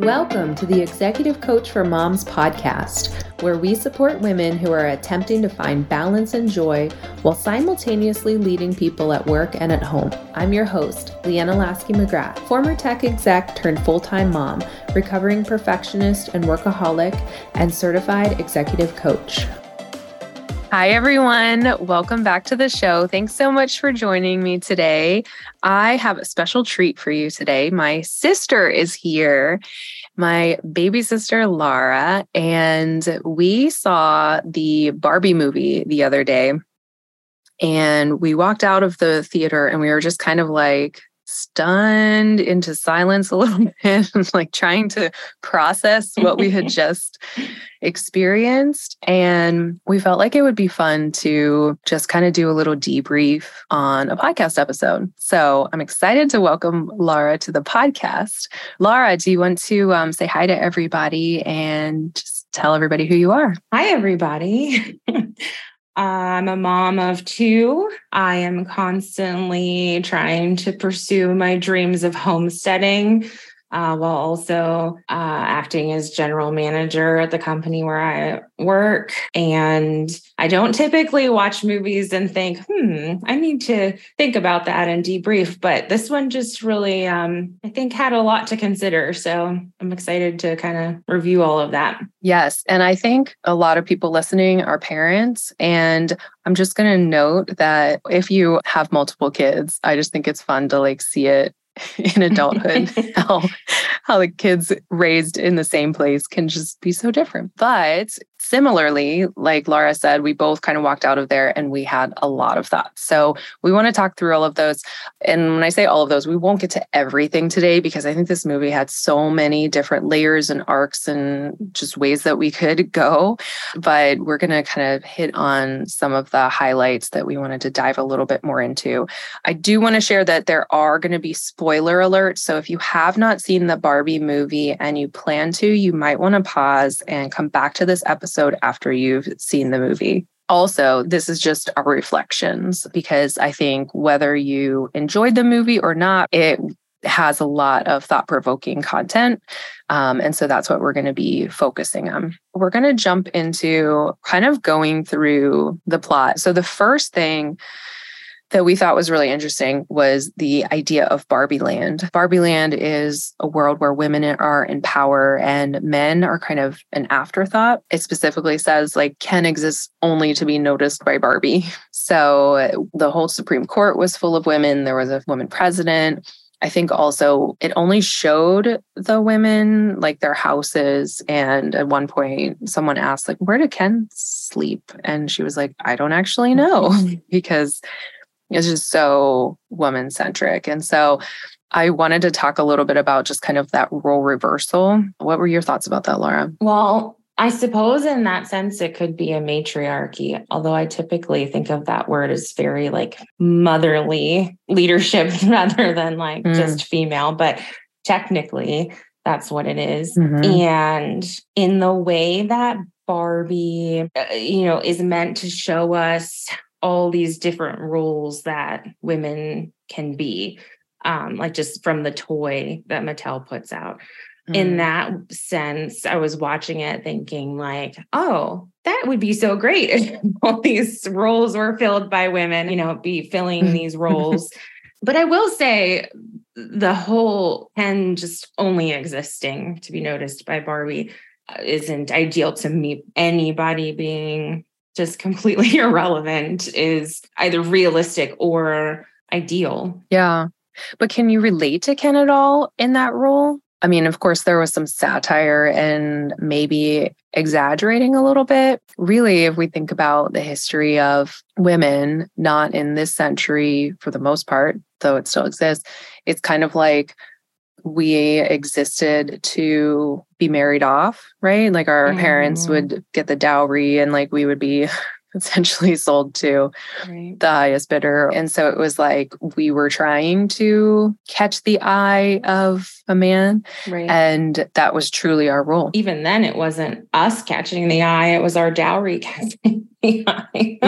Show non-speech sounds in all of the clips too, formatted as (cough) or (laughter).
Welcome to the Executive Coach for Moms podcast, where we support women who are attempting to find balance and joy while simultaneously leading people at work and at home. I'm your host, Leanna Lasky McGrath, former tech exec turned full time mom, recovering perfectionist and workaholic, and certified executive coach. Hi, everyone. Welcome back to the show. Thanks so much for joining me today. I have a special treat for you today. My sister is here, my baby sister, Laura, and we saw the Barbie movie the other day. And we walked out of the theater and we were just kind of like, stunned into silence a little (laughs) bit, like trying to process what we had (laughs) just experienced. And we felt like it would be fun to just kind of do a little debrief on a podcast episode. So I'm excited to welcome Laura to the podcast. Laura, do you want to um, say hi to everybody and just tell everybody who you are? Hi, everybody. (laughs) I'm a mom of two. I am constantly trying to pursue my dreams of homesteading uh, while also uh, acting as general manager at the company where I work. And I don't typically watch movies and think, hmm, I need to think about that and debrief. But this one just really, um, I think, had a lot to consider. So I'm excited to kind of review all of that. Yes. And I think a lot of people listening are parents. And I'm just going to note that if you have multiple kids, I just think it's fun to like see it (laughs) in adulthood (laughs) how how the kids raised in the same place can just be so different. But similarly like laura said we both kind of walked out of there and we had a lot of thoughts. So we want to talk through all of those. And when i say all of those we won't get to everything today because i think this movie had so many different layers and arcs and just ways that we could go. But we're going to kind of hit on some of the highlights that we wanted to dive a little bit more into. I do want to share that there are going to be spoiler alerts. So if you have not seen the Barbie movie and you plan to, you might want to pause and come back to this episode after you've seen the movie. Also, this is just our reflections because I think whether you enjoyed the movie or not, it has a lot of thought provoking content. Um, and so that's what we're going to be focusing on. We're going to jump into kind of going through the plot. So, the first thing that we thought was really interesting was the idea of Barbie Land. Barbie Land is a world where women are in power and men are kind of an afterthought. It specifically says like Ken exists only to be noticed by Barbie. (laughs) So the whole Supreme Court was full of women. There was a woman president. I think also it only showed the women like their houses. And at one point, someone asked, like, where did Ken sleep? And she was like, I don't actually know (laughs) because is just so woman centric. And so I wanted to talk a little bit about just kind of that role reversal. What were your thoughts about that, Laura? Well, I suppose in that sense, it could be a matriarchy, although I typically think of that word as very like motherly leadership (laughs) rather than like mm. just female. But technically, that's what it is. Mm-hmm. And in the way that Barbie, uh, you know, is meant to show us all these different roles that women can be, um, like just from the toy that Mattel puts out. Mm. In that sense, I was watching it thinking, like, oh, that would be so great if (laughs) all these roles were filled by women, you know, be filling (laughs) these roles. but I will say, the whole Ken just only existing to be noticed by Barbie uh, isn't ideal to me. Anybody being just completely (laughs) irrelevant is either realistic or ideal. Yeah. But can you relate to Ken at all in that role? I mean, of course, there was some satire and maybe exaggerating a little bit. Really, if we think about the history of women, not in this century for the most part, though it still exists, it's kind of like we existed to be married off, right? Like our mm. parents would get the dowry and like we would be (laughs) essentially sold to right. the highest bidder. And so it was like we were trying to catch the eye of a man. Right. And that was truly our role. Even then, it wasn't us catching the eye, it was our dowry (laughs) catching the (laughs) eye.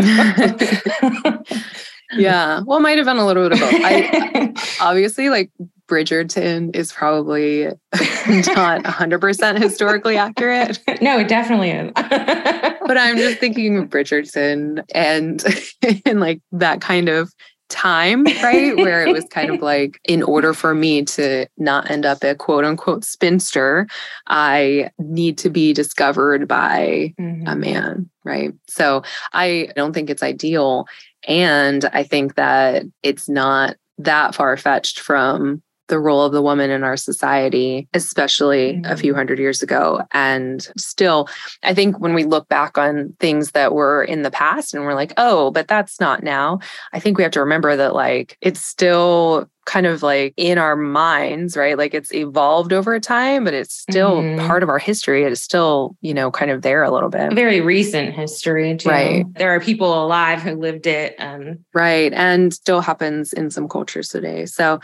yeah. Well, it might have been a little bit of both. I obviously like Bridgerton is probably not 100% historically accurate. (laughs) No, it definitely is. (laughs) but I'm just thinking of Bridgerton and (laughs) and like that kind of time, right? Where it was kind of like, in order for me to not end up a quote unquote spinster, I need to be discovered by mm-hmm. a man, right? So I don't think it's ideal. And I think that it's not that far fetched from the role of the woman in our society, especially mm-hmm. a few mm-hmm. hundred years ago. And still, I think when we look back on things that were in the past and we're like, oh, but that's not now, I think we have to remember that, like, it's still kind of like in our minds, right? Like it's evolved over time, but it's still mm-hmm. part of our history. It is still, you know, kind of there a little bit. Very recent history, too. Right. There are people alive who lived it. Um, right. And still happens in some cultures today. So,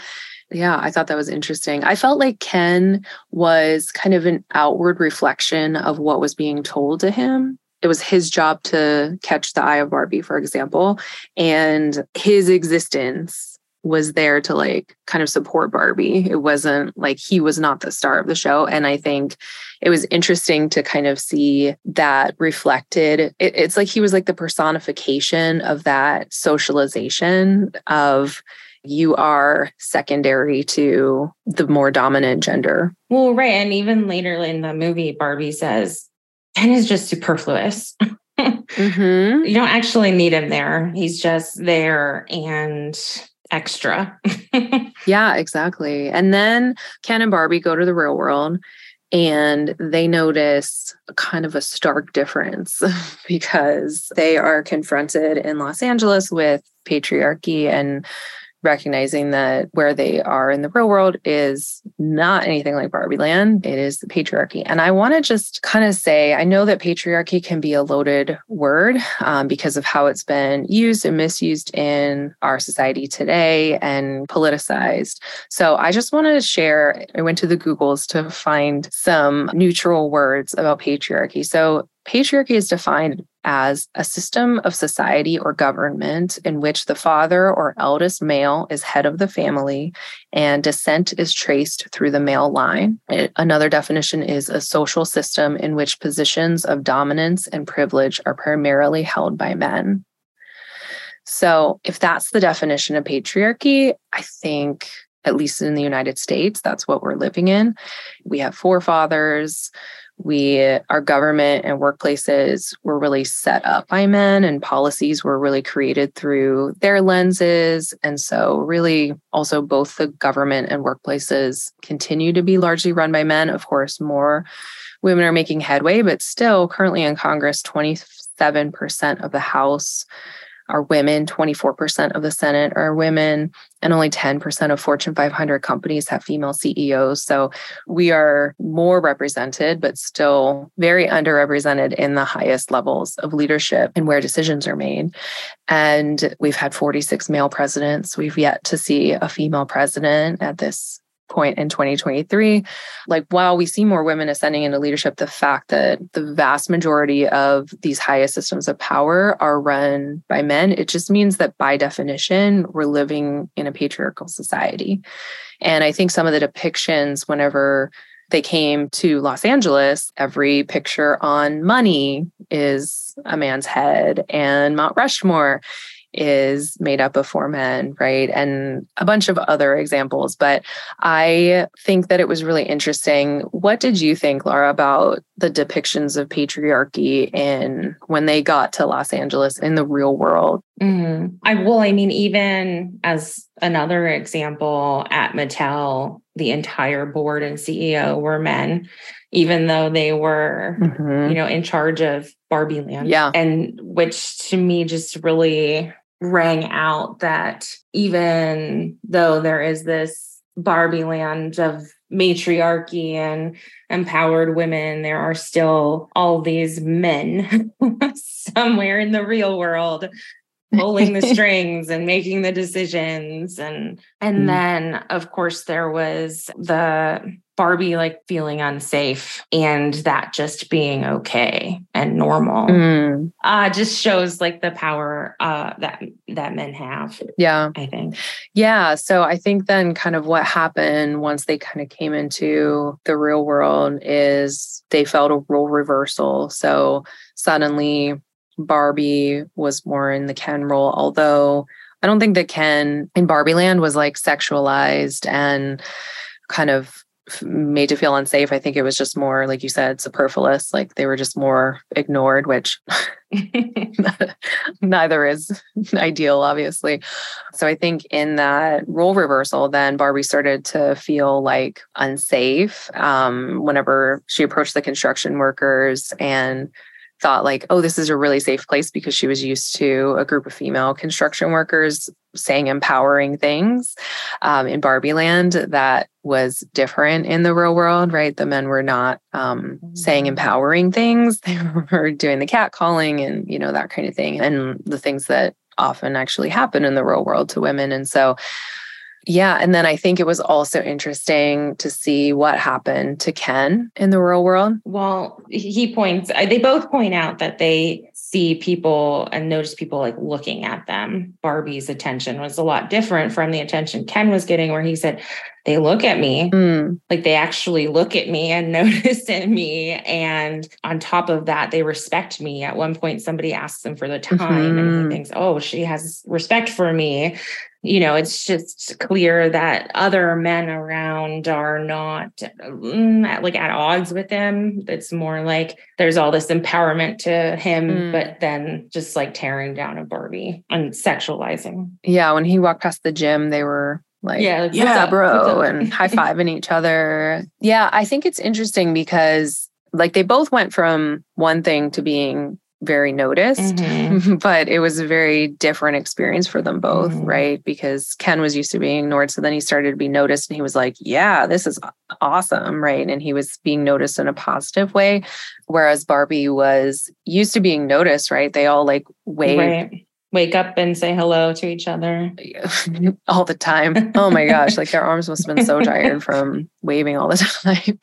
yeah, I thought that was interesting. I felt like Ken was kind of an outward reflection of what was being told to him. It was his job to catch the eye of Barbie, for example, and his existence was there to like kind of support Barbie. It wasn't like he was not the star of the show. And I think it was interesting to kind of see that reflected. It, it's like he was like the personification of that socialization of you are secondary to the more dominant gender. Well, right. And even later in the movie, Barbie says, Ken is just superfluous. mm-hmm. You don't actually need him there. He's just there and extra. (laughs) yeah, exactly. And then Ken and Barbie go to the real world and they notice kind of a stark difference (laughs) because they are confronted in Los Angeles with patriarchy and recognizing that where they are in the real world is not anything like Barbie Land. It is the patriarchy. And I want to just kind of say I know that patriarchy can be a loaded word um, because of how it's been used and misused in our society today and politicized. So I just wanted to share, I went to the Googles to find some neutral words about patriarchy. So Patriarchy is defined as a system of society or government in which the father or eldest male is head of the family and descent is traced through the male line. Eh, another definition is a social system in which positions of dominance and privilege are primarily held by men. So, if that's the definition of patriarchy, I think at least in the United States, that's what we're living in. We have forefathers we our government and workplaces were really set up by men and policies were really created through their lenses. And so really also both the government and workplaces continue to be largely run by men. Of course more women are making headway but still currently in congress 27% of the house are women, 24% of the Senate are women, and only 10% of Fortune 500 companies have female CEOs. So we are more represented, but still very underrepresented in the highest levels of leadership and where decisions are made. And we've had 46 male presidents. We've yet to see a female president at this point in 2023 like while we see more women ascending into leadership the fact that the vast majority of these highest systems of power are run by men it just means that by definition we're living in a patriarchal society. And i think some of the depictions whenever they came to Los Angeles, every picture on money is a man's head, and Mount Rushmore is made up of four men, right? And a bunch of other examples. But I think that it was really interesting. What did you think, Laura, about the depictions of patriarchy in when they got to Los Angeles in the real world? Mm-hmm. I will, I mean, even as another example at Mattel, the entire board and CEO were men even though they were, mm-hmm. you know, in charge of Barbie Land. Yeah. And which to me just really rang out that even though there is this Barbie land of matriarchy and empowered women, there are still all these men (laughs) somewhere in the real world pulling the (laughs) strings and making the decisions and and mm. then of course there was the Barbie like feeling unsafe and that just being okay and normal mm. uh just shows like the power uh that that men have. Yeah. I think. Yeah, so I think then kind of what happened once they kind of came into the real world is they felt a role reversal. So suddenly Barbie was more in the Ken role, although I don't think that Ken in Barbie Land was like sexualized and kind of made to feel unsafe. I think it was just more, like you said, superfluous. Like they were just more ignored, which (laughs) (laughs) neither is ideal, obviously. So I think in that role reversal, then Barbie started to feel like unsafe um, whenever she approached the construction workers and thought like oh this is a really safe place because she was used to a group of female construction workers saying empowering things um, in barbie land that was different in the real world right the men were not um, saying mm. empowering things (laughs) they were doing the cat calling and you know that kind of thing and the things that often actually happen in the real world to women and so yeah. And then I think it was also interesting to see what happened to Ken in the real world. Well, he points, they both point out that they see people and notice people like looking at them. Barbie's attention was a lot different from the attention Ken was getting, where he said, they look at me, mm. like they actually look at me and (laughs) notice in me. And on top of that, they respect me. At one point, somebody asks him for the time mm-hmm. and he mm-hmm. thinks, oh, she has respect for me you know, it's just clear that other men around are not mm, like at odds with him. It's more like there's all this empowerment to him, mm. but then just like tearing down a Barbie and sexualizing. Yeah. When he walked past the gym, they were like, yeah, like, yeah, up, bro, and high (laughs) fiving each other. Yeah. I think it's interesting because like they both went from one thing to being very noticed, mm-hmm. (laughs) but it was a very different experience for them both, mm-hmm. right? Because Ken was used to being ignored. So then he started to be noticed and he was like, yeah, this is awesome, right? And he was being noticed in a positive way. Whereas Barbie was used to being noticed, right? They all like wave. Right. Wake up and say hello to each other (laughs) all the time. Oh my gosh, like their arms must have been so tired from waving all the (laughs) time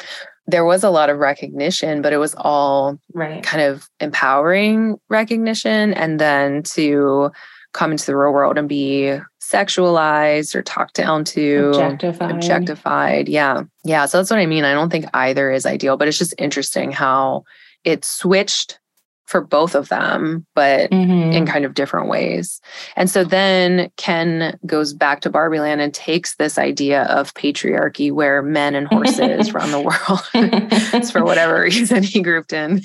there was a lot of recognition, but it was all right. kind of empowering recognition. And then to come into the real world and be sexualized or talked down to objectified. objectified. Yeah. Yeah. So that's what I mean. I don't think either is ideal, but it's just interesting how it switched for both of them, but mm-hmm. in kind of different ways. And so then Ken goes back to Barbie Land and takes this idea of patriarchy where men and horses run the world. (laughs) (laughs) for whatever reason he grouped in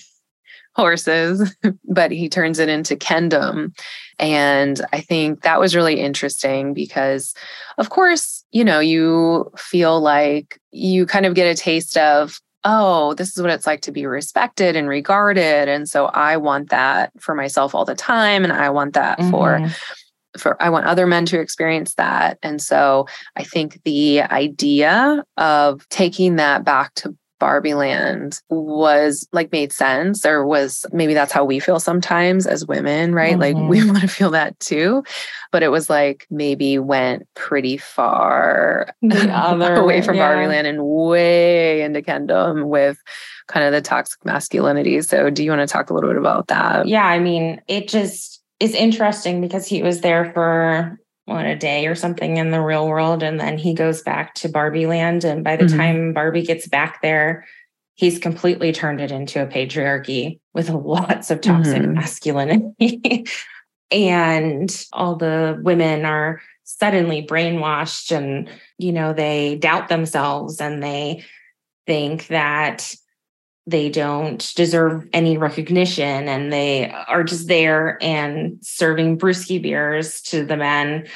horses, but he turns it into Kendom. And I think that was really interesting because, of course, you know, you feel like you kind of get a taste of oh, this is what it's like to be respected and regarded. And so I want that for myself all the time. And I want that mm-hmm. for for I want other men to experience that. And so I think the idea of taking that back to Barbie Land was like made sense, or was maybe that's how we feel sometimes as women, right? Mm-hmm. Like we want to feel that too. But it was like maybe went pretty far (laughs) away from yeah. Barbie Land and way into Kendom with kind of the toxic masculinity. So, do you want to talk a little bit about that? Yeah, I mean, it just is interesting because he was there for on a day or something in the real world. And then he goes back to Barbie land. And by the mm-hmm. time Barbie gets back there, he's completely turned it into a patriarchy with (laughs) lots of toxic mm-hmm. masculinity. and all the women are suddenly brainwashed and, you know, they doubt themselves and they think that they don't deserve any recognition and they are just there and serving brewski beers to the men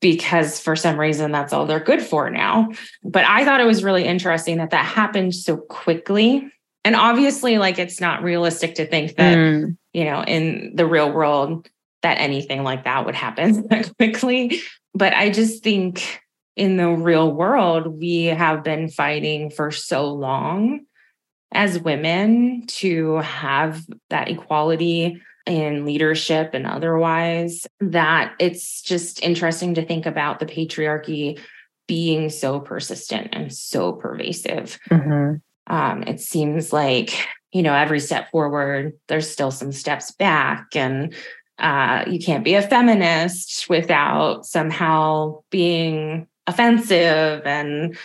because for some reason that's all they're good for now. But I thought it was really interesting that that happened so quickly. And obviously, like it's not realistic to think that, mm. you know, in the real world, that anything like that would happen (laughs) that quickly. But I just think in the real world, we have been fighting for so long as women to have that equality in leadership and otherwise, that it's just interesting to think about the patriarchy being so persistent and so pervasive. Mm-hmm. Um, it seems like, you know, every step forward, there's still some steps back. And uh, you can't be a feminist without somehow being offensive and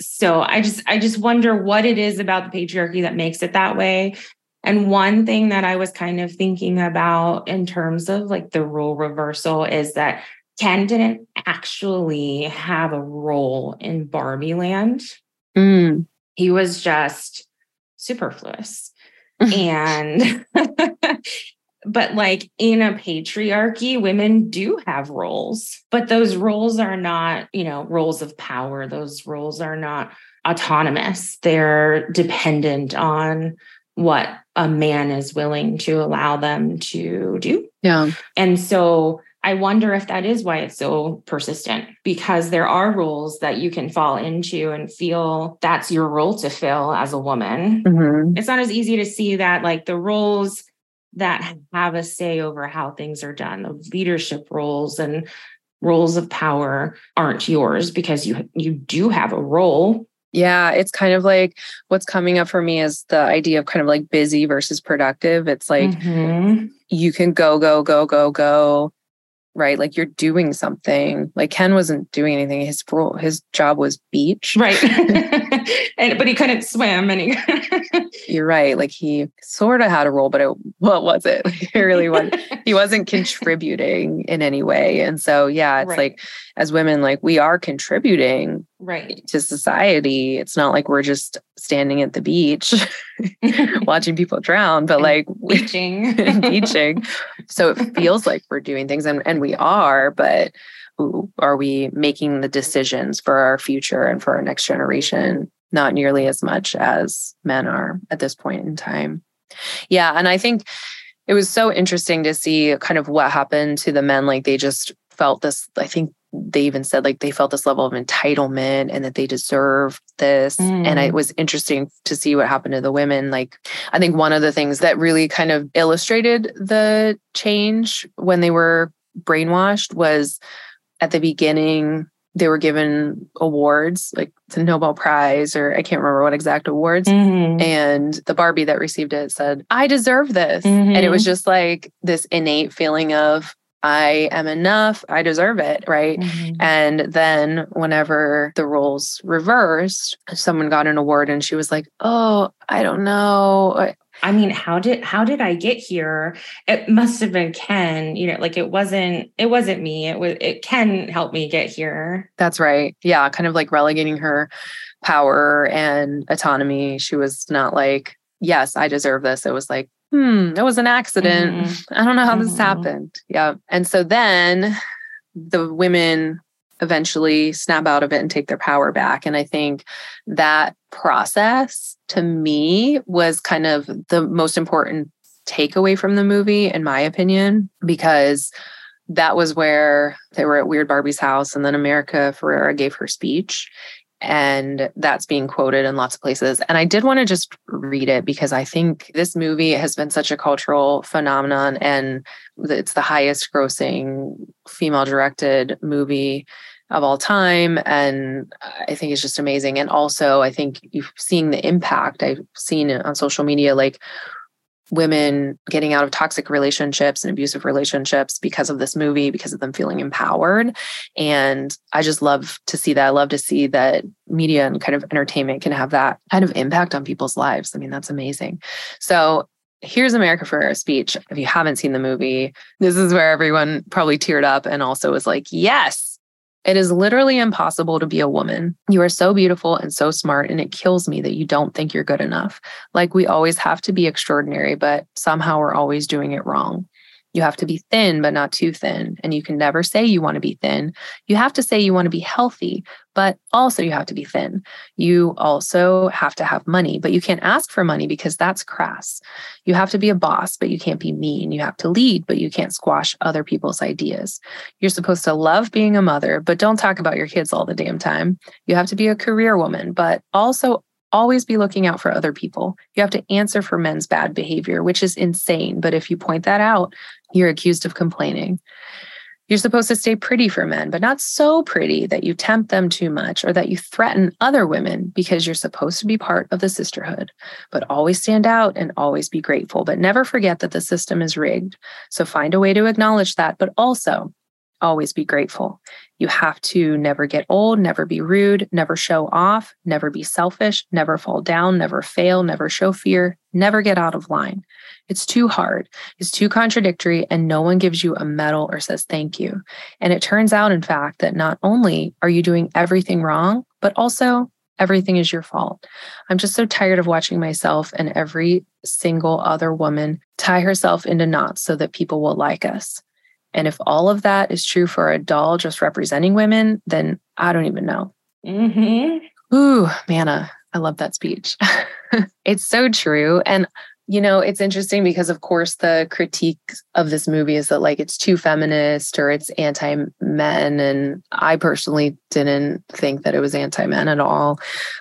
so i just i just wonder what it is about the patriarchy that makes it that way. And one thing that i was kind of thinking about in terms of like the role reversal is that ken didn't actually have a role in barbie land. Mm. he was just superfluous. (laughs) And (laughs) but like in a patriarchy women do have roles but those roles are not you know roles of power those roles are not autonomous they're dependent on what a man is willing to allow them to do yeah and so I wonder if that is why it's so persistent because there are roles that you can fall into and feel that's your role to fill as a woman. Mm-hmm. It's not as easy to see that, like, the roles that have a say over how things are done. The leadership roles and roles of power aren't yours because you you do have a role. Yeah, it's kind of like what's coming up for me is the idea of kind of like busy versus productive. It's like mm-hmm. you can go go go go go right? Like you're doing something. Like Ken wasn't doing anything. His role, his job was beach. Right. (laughs) (laughs) (laughs) and but he couldn't swim and he (laughs) You're right. Like he sort of had a role, but it what was it? (laughs) He really was he wasn't contributing in any way. And so yeah, it's right. like as women, like we are contributing right to society. It's not like we're just standing at the beach watching people drown, but like beaching. beaching. So it feels like we're doing things and, and we are, but are we making the decisions for our future and for our next generation? Not nearly as much as men are at this point in time. Yeah. And I think it was so interesting to see kind of what happened to the men. Like they just felt this, I think they even said like they felt this level of entitlement and that they deserved this. Mm. And it was interesting to see what happened to the women. Like, I think one of the things that really kind of illustrated the change when they were brainwashed was at the beginning, they were given awards like the Nobel Prize, or I can't remember what exact awards. Mm-hmm. And the Barbie that received it said, I deserve this. Mm-hmm. And it was mm-hmm. just like this innate feeling of, I am enough. I deserve it. Right. Mm-hmm. And then whenever the roles reversed, someone got an award and she was like, Oh, I don't know. I mean, how did how did I get here? It must have been Ken, you know, like it wasn't it wasn't me. It was it Ken helped me get here. That's right. Yeah, kind of like relegating her power and autonomy. She was not like, yes, I deserve this. It was like, hmm, it was an accident. Mm-hmm. (laughs) I don't know how mm-hmm. this happened. Yeah. And so then the women eventually snap out of it and take their power back. And I think that process to me was kind of the most important takeaway from the movie, in my opinion, because that was where they were at Weird Barbie's house, and then America Ferrera gave her speech and that's being quoted in lots of places. And I did want to just read it because I think this movie has been such a cultural phenomenon and it's the highest grossing female directed movie of all time. And I think it's just amazing. And also, I think you've seen the impact I've seen on social media, like women getting out of toxic relationships and abusive relationships because of this movie, because of them feeling empowered. And I just love to see that. I love to see that media and kind of entertainment can have that kind of impact on people's lives. I mean, that's amazing. So here's America Ferrera's speech. If you haven't seen the movie, this is where everyone probably teared up and also was like, yes, it is literally impossible to be a woman. You are so beautiful and so smart, and it kills me that you don't think you're good enough. Like we always have to be extraordinary, but somehow we're always doing it wrong. You have to be thin, but not too thin. And you can never say you want to be thin. You have to say you want to be healthy, but also you have to be thin. You also have to have money, but you can't ask for money because that's crass. You have to be a boss, but you can't be mean. You have to lead, but you can't squash other people's ideas. You're supposed to love being a mother, but don't talk about your kids all the damn time. You have to be a career woman, but also always be looking out for other people. You have to answer for men's bad behavior, which is insane. But if you point that out, you're accused of complaining. You're supposed to stay pretty for men, but not so pretty that you tempt them too much or that you threaten other women because you're supposed to be part of the sisterhood. But always stand out and always be grateful, but never forget that the system is rigged. So find a way to acknowledge that, but also always be grateful. You have to never get old, never be rude, never show off, never be selfish, never fall down, never fail, never show fear, never get out of line. It's too hard, it's too contradictory, and no one gives you a medal or says thank you. And it turns out, in fact, that not only are you doing everything wrong, but also everything is your fault. I'm just so tired of watching myself and every single other woman tie herself into knots so that people will like us. And if all of that is true for a doll just representing women, then I don't even know. Mm-hmm. Ooh, Manna, I love that speech. (laughs) it's so true. And you know, it's interesting because, of course, the critique of this movie is that like it's too feminist or it's anti men. And I personally didn't think that it was anti men at all.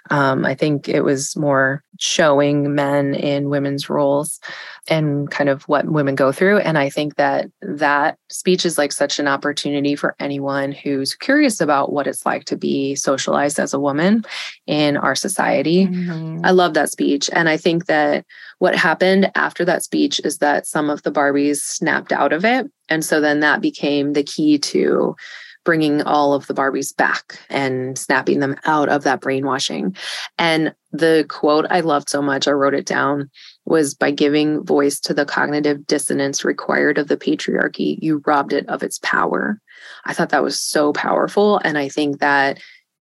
Um, I think it was more showing men in women's roles and kind of what women go through. And I think that that speech is like such an opportunity for anyone who's curious about what it's like to be socialized as a woman in our society. Mm-hmm. I love that speech. And I think that what happened after that speech is that some of the Barbies snapped out of it. And so then that became the key to bringing all of the Barbies back and snapping them out of that brainwashing. And the quote I loved so much, I wrote it down, was by giving voice to the cognitive dissonance required of the patriarchy, you robbed it of its power. I thought that was so powerful. And I think that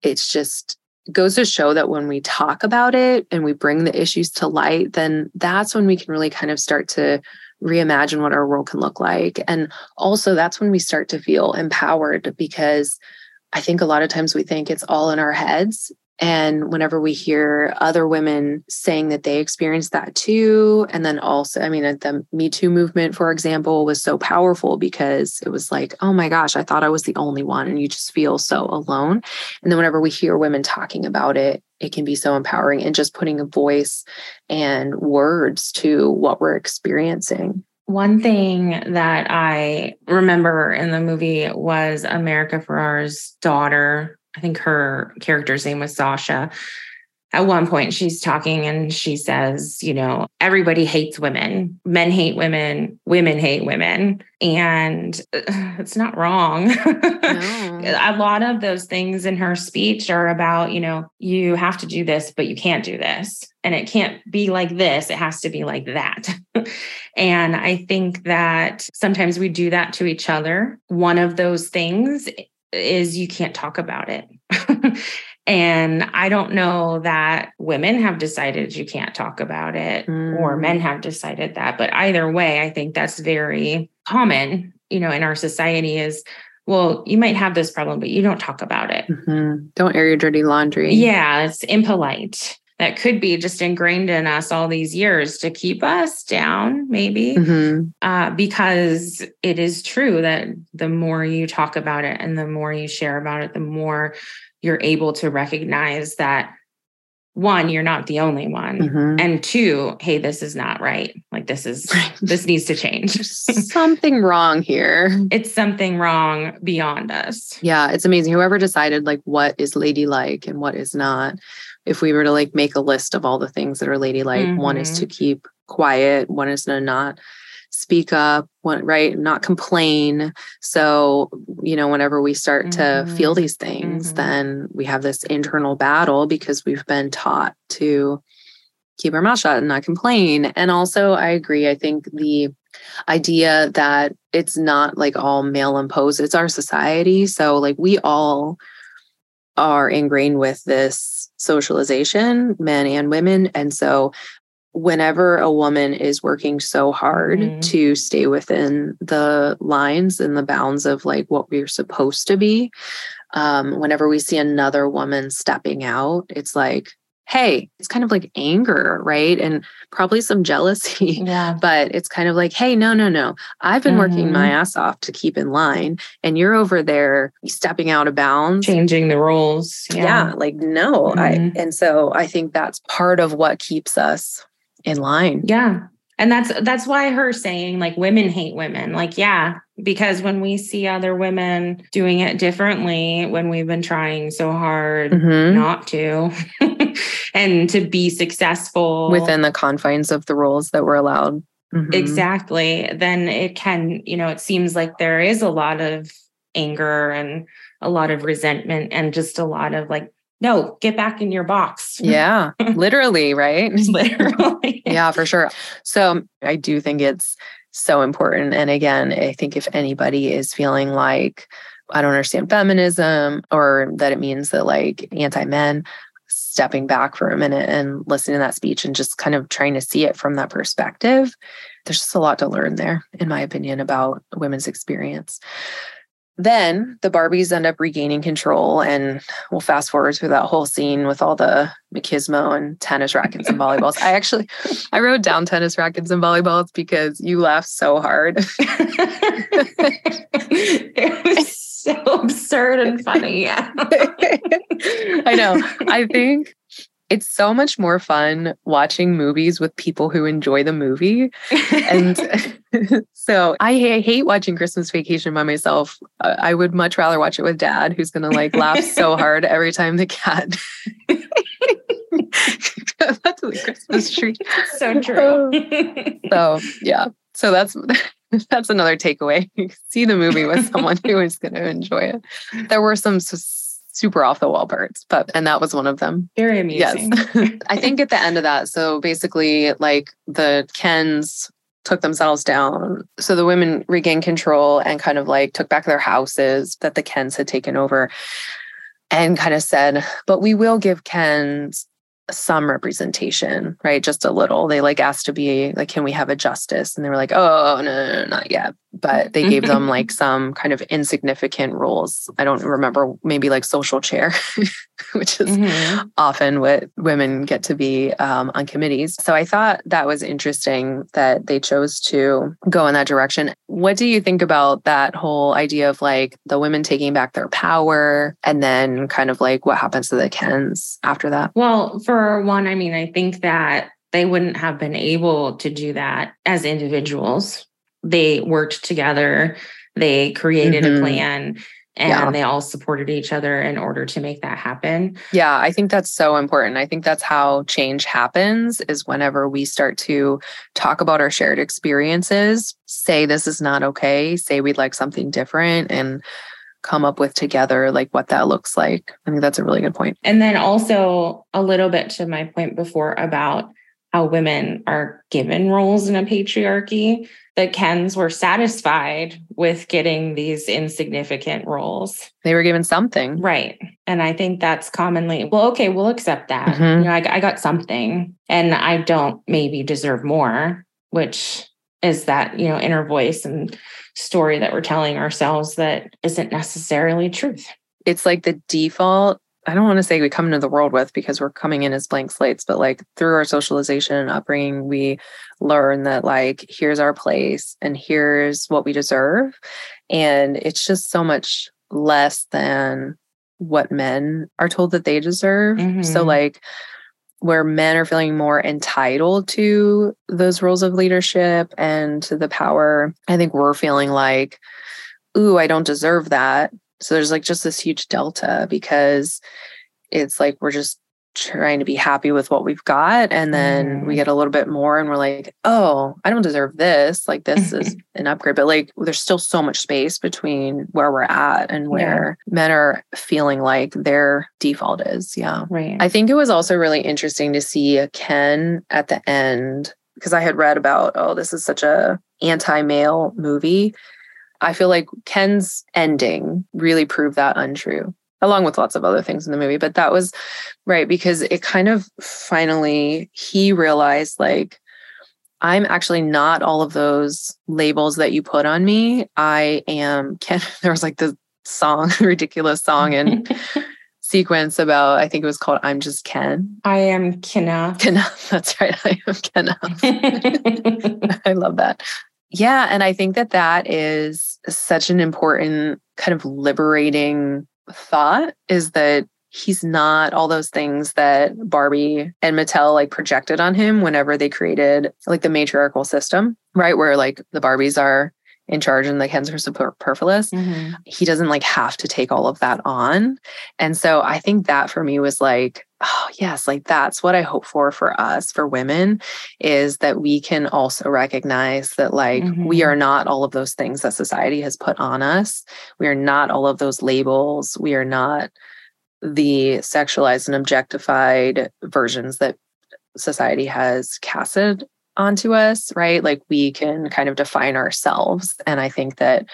it's just goes to show that when we talk about it and we bring the issues to light, then that's when we can really kind of start to reimagine what our world can look like. And also, that's when we start to feel empowered because I think a lot of times we think it's all in our heads. And whenever we hear other women saying that they experienced that too, and then also, I mean, the Me Too movement, for example, was so powerful because it was like, oh my gosh, I thought I was the only one. And you just feel so alone. And then whenever we hear women talking about it, it can be so empowering and just putting a voice and words to what we're experiencing. One thing that I remember in the movie was America Ferrera's daughter I think her character's name was Sasha. At one point, she's talking and she says, you know, everybody hates women. Men hate women. Women hate women. And uh, it's not wrong. No. (laughs) a lot of those things in her speech are about, you know, you have to do this, but you can't do this. And it can't be like this. It has to be like that. (laughs) and I think that sometimes we do that to each other. One of those things is you can't talk about it. (laughs) and I don't know that women have decided you can't talk about it mm. or men have decided that. But either way, I think that's very common, you know, in our society is well, you might have this problem, but you don't talk about it. Mm-hmm. Don't air your dirty laundry. Yeah, it's impolite that could be just ingrained in us all these years to keep us down, maybe. Mm-hmm. Uh, because it is true that the more you talk about it and the more you share about it, the more you're able to recognize that one, you're not the only one. Mm-hmm. And two, hey, this is not right. Like this is this needs to change. something wrong here. It's something wrong beyond us. Yeah, it's amazing. Whoever decided like what is ladylike and what is not if we were to like make a list of all the things that are ladylike, mm-hmm. one is to mm-hmm. keep quiet, one is to not speak up, right, not complain. So, you know, whenever we start mm-hmm. to feel these things, mm-hmm. then we have this internal battle because we've been taught to keep our mouth shut and not complain. And also, I agree. I think the idea that it's not like all male imposed, it's our society. So, like, we all are ingrained with this socialization, men and women. And so whenever a woman is working so hard mm-hmm. to stay within the lines and the bounds of like what we're supposed to be, um, whenever we see another woman stepping out, it's like, hey, it's kind of like anger, right? And probably some jealousy. (laughs) Yeah. But it's kind of like, hey, no, no, no. I've been working Mhm. my ass off to keep in line. And you're over there stepping out of bounds. Changing the rules. Yeah. like, no. I Mhm. and so I think that's part of what keeps us in line. Yeah. And that's that's why her saying like women hate women. Like, yeah, because when we see other women doing it differently, when we've been trying so hard Mhm. not to (laughs) and to be successful Within the confines of the rules that were allowed. Mhm. exactly, then it can, you know, it seems like there is a lot of anger and a lot of resentment and just a lot of like, no, get back in your box. Yeah, literally, right? (laughs) Literally. yeah, for sure. So I do think it's so important. And again, I think if anybody is feeling like I don't understand feminism or that it means that like anti men, stepping back for a minute and listening to that speech and just kind of trying to see it from that perspective, there's just a lot to learn there, in my opinion, about women's experience. Then the Barbies end up regaining control, and we'll fast forward through that whole scene with all the machismo and tennis rackets and volleyballs. I actually, I wrote down tennis rackets and volleyballs because you laughed so hard. (laughs) it was so absurd and funny. Yeah. (laughs) I know. I think it's so much more fun watching movies with people who enjoy the movie. And (laughs) (laughs) so I, ha- hate watching Christmas Vacation by myself. Uh, I would much rather watch it with dad, who's going to like laugh so (laughs) hard every time the cat. That's the Christmas tree. so true. So yeah. So that's that's another takeaway. See the movie with someone who is going to enjoy it. There were some super off the wall parts, but and that was one of them. Very amusing. Yes. (laughs) I think at the end of that, so basically, like the Kens took themselves down. So the women regained control and kind of like took back their houses that the Kens had taken over and kind of said, but we will give Kens some representation, right? Just a little. They like asked to be like, can we have a justice? And they were like, oh, no, no, no not yet. But they gave them (laughs) like some kind of insignificant roles. I don't remember, maybe like social chair, (laughs) which is Mhm. often what women get to be um, on committees. So I thought that was interesting that they chose to go in that direction. What do you think about that whole idea of like the women taking back their power and then kind of like what happens to the Kens after that? Well, for one, I mean, I think that they wouldn't have been able to do that as individuals. They worked together, they created Mhm. a plan, and Yeah. they all supported each other in order to make that happen. Yeah, I think that's so important. I think that's how change happens is whenever we start to talk about our shared experiences, say this is not okay, say we'd like something different and come up with together like what that looks like. I think that's a really good point. And then also a little bit to my point before about how women are given roles in a patriarchy. The Kens were satisfied with getting these insignificant roles. They were given something. Right. And I think that's commonly, well, okay, we'll accept that. Mhm. You know, I, I got something and I don't maybe deserve more, which is that, you know, inner voice and story that we're telling ourselves that isn't necessarily truth. It's like the default. I don't want to say we come into the world with because we're coming in as blank slates, but like through our socialization and upbringing, we learn that like here's our place and here's what we deserve. And it's just so much less than what men are told that they deserve. So Mhm. like where men are feeling more entitled to those roles of leadership and to the power, I think we're feeling like, ooh, I don't deserve that. So there's like just this huge delta because it's like we're just trying to be happy with what we've got. And then we Mhm. get a little bit more and we're like, oh, I don't deserve this. Like this is an upgrade. But like there's still so much space between where we're at and where men are feeling like their default is. Yeah. Right. I think it was also really interesting to see Ken at the end because I had read about, oh, this is such a anti-male movie. I feel like Ken's ending really proved that untrue, along with lots of other things in the movie. But that was right because it kind of finally he realized like I'm actually not all of those labels that you put on me. I am (laughs) Ken. There was like the song, (laughs) ridiculous song, and (laughs) sequence about, I think it was called I'm Just Ken. I am Kenough. Kenough. That's right. I am Kenough. I love that. Yeah. And I think that that is such an important kind of liberating thought is that he's not all those things that Barbie and Mattel like projected on him whenever they created like the matriarchal system, right? Where like the Barbies are in charge in the Kens are superfluous. Mm-hmm. He doesn't like have to take all of that on. And so I think that for me was like, oh, yes, like that's what I hope for for us, for women, is that we can also recognize that like mm-hmm. we are not all of those things that society has put on us. We are not all of those labels. We are not the sexualized and objectified versions that society has casted onto us, right? Like we can kind of define ourselves. And I think that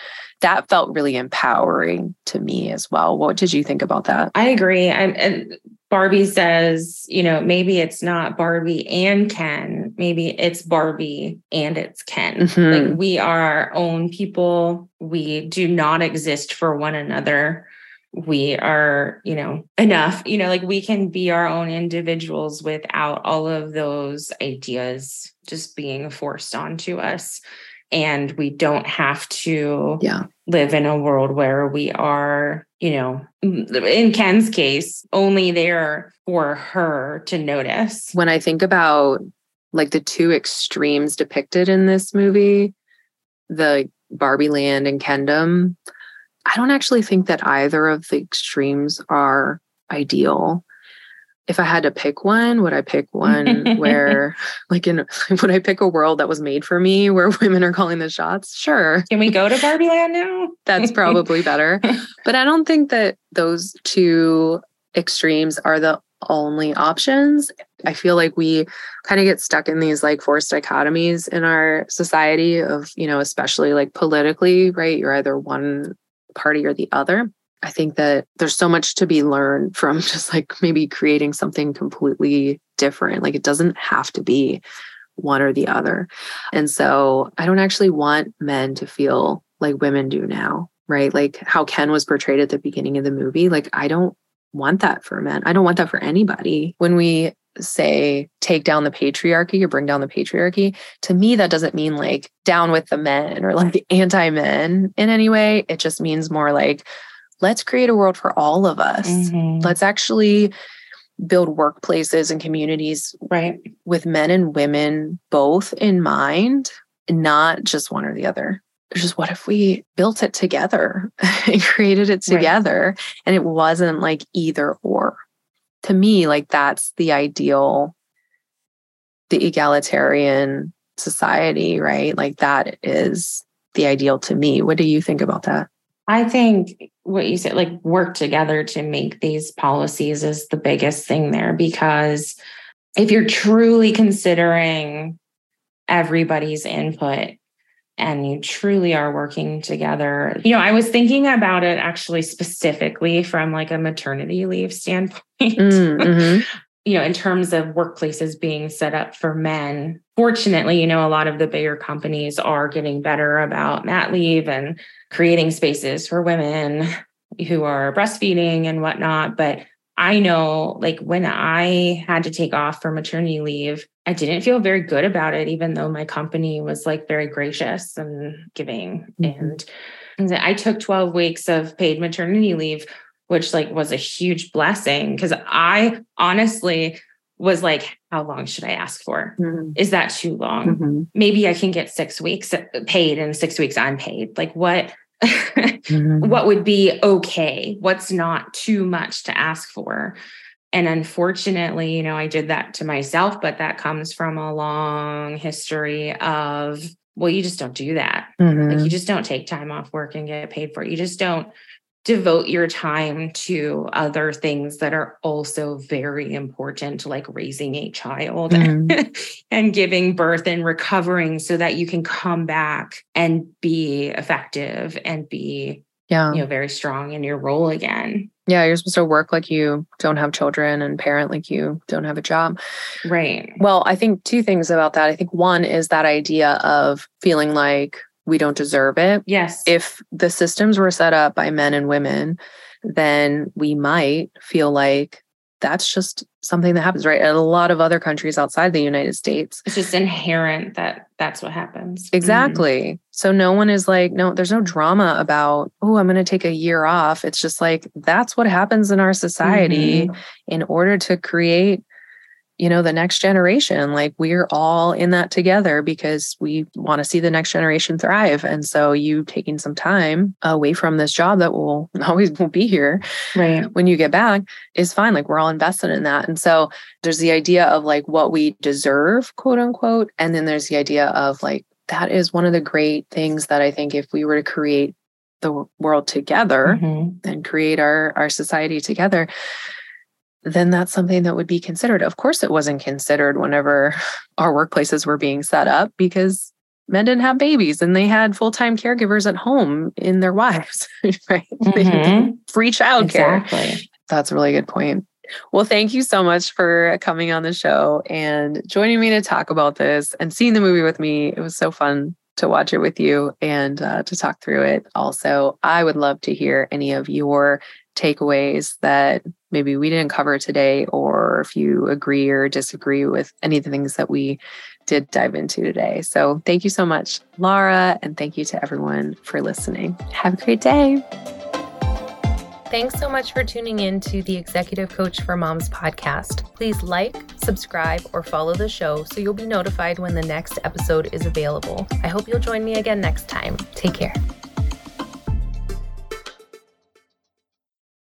that felt really empowering to me as well. What did you think about that? I agree. I'm, and Barbie says, you know, maybe it's not Barbie and Ken. Maybe it's Barbie and it's Ken. Mm-hmm. Like we are our own people. We do not exist for one another we are, you know, enough, you know, like we can be our own individuals without all of those ideas just being forced onto us. And we don't have to yeah. live in a world where we are, you know, in Ken's case, only there for her to notice. When I think about like the two extremes depicted in this movie, the Barbie land and Kendom, I don't actually think that either of the extremes are ideal. If I had to pick one, would I pick one (laughs) where, like, in (laughs) would I pick a world that was made for me where (laughs) women are calling the shots? Sure. Can we go to Barbie Land now? That's probably better. But I don't think that those two extremes are the only options. I feel like we kind of get stuck in these like forced dichotomies in our society of, you know, especially like politically, right? You're either one party or the other. I think that there's so much to be learned from (laughs) just like maybe creating something completely different. Like it doesn't have to be one or the other. And so I don't actually want men to feel like women do now, right? Like how Ken was portrayed at the beginning of the movie. Like I don't want that for men. I don't want that for anybody. When we say take down the patriarchy or bring down the patriarchy, to me, that doesn't mean like down with the men or like (laughs) anti men in any way. It just means more like, let's create a world for all of us. Mm-hmm. Let's actually build workplaces and communities right with men and women both in mind not just one or the other just what if we built it together (laughs) and created it together right. and it wasn't like either or to me, like that's the ideal, the egalitarian society, right? Like that is the ideal to me. What do you think about that? I think what you said, like work together to make these policies is the biggest thing there because if you're truly considering everybody's input and you truly are working together. You know, I was thinking about it actually specifically from like a maternity leave standpoint. Mm, (laughs) mm-hmm. you know, in terms of workplaces being set up for men. Fortunately, you know, a lot of the bigger companies are getting better about mat leave and creating spaces for women who are breastfeeding and whatnot. But I know like when I had to take off for maternity leave, I didn't feel very good about it, even though my company was like very gracious and giving. Mm-hmm. And, I took 12 weeks of paid maternity leave, which like was a huge blessing because I honestly was like, how long should I ask for? Mm-hmm. Is that too long? Mm-hmm. Maybe I can get six weeks paid and six weeks unpaid. Like what mm-hmm. what would be okay? What's not too much to ask for? And unfortunately, you know, I did that to myself, but that comes from a long history of, well, you just don't do that. Mm-hmm. Like you just don't take time off work and get paid for it. You just don't devote your time to other things that are also very important, like raising a child (laughs) mm-hmm. and giving birth and recovering so that you can come back and be effective and be yeah. you know very strong in your role again. Yeah you're supposed to work like you don't have children and parent like you don't have a job. Right. Well i think two things about that. I think one is that idea of feeling like we don't deserve it. Yes. If the systems were set up by men and women, then we might feel like that's just something that happens, right? In a lot of other countries outside the United States. It's just inherent that that's what happens. Exactly. Mm-hmm. So no one is like, no, there's no drama about, oh, I'm going to take a year off. It's just like, that's what happens in our society mm-hmm. in order to create you know the next generation like we're all in that together because we want to see the next generation thrive. And so you taking some time away from this job that will (laughs) always won't be here right. when you get back is fine. Like we're all invested in that. And so there's the idea of like what we deserve quote unquote and then there's the idea of like that is one of the great things that i think if we were to create the world together mm-hmm. and create our our society together then that's something that would be considered. Of course, it wasn't considered whenever (sighs) our workplaces were being set up because men didn't have babies and they had full time caregivers at home in their (laughs) wives, right? Mm-hmm. Free childcare. Exactly. That's a really good point. Well, thank you so much for coming on the show and joining me to talk about this and seeing the movie with me. It was so fun to watch it with you and uh, to talk through it. Also, I would love to hear any of your takeaways that maybe we didn't cover today, or if you agree or disagree with any of the things that we did dive into today. So thank you so much, Laura, and thank you to everyone for listening. Have a great day. Thanks so much for tuning in to the Executive Coach for Moms podcast. Please like, subscribe, or follow the show so you'll be notified when the next episode is available. I hope you'll join me again next time. Take care.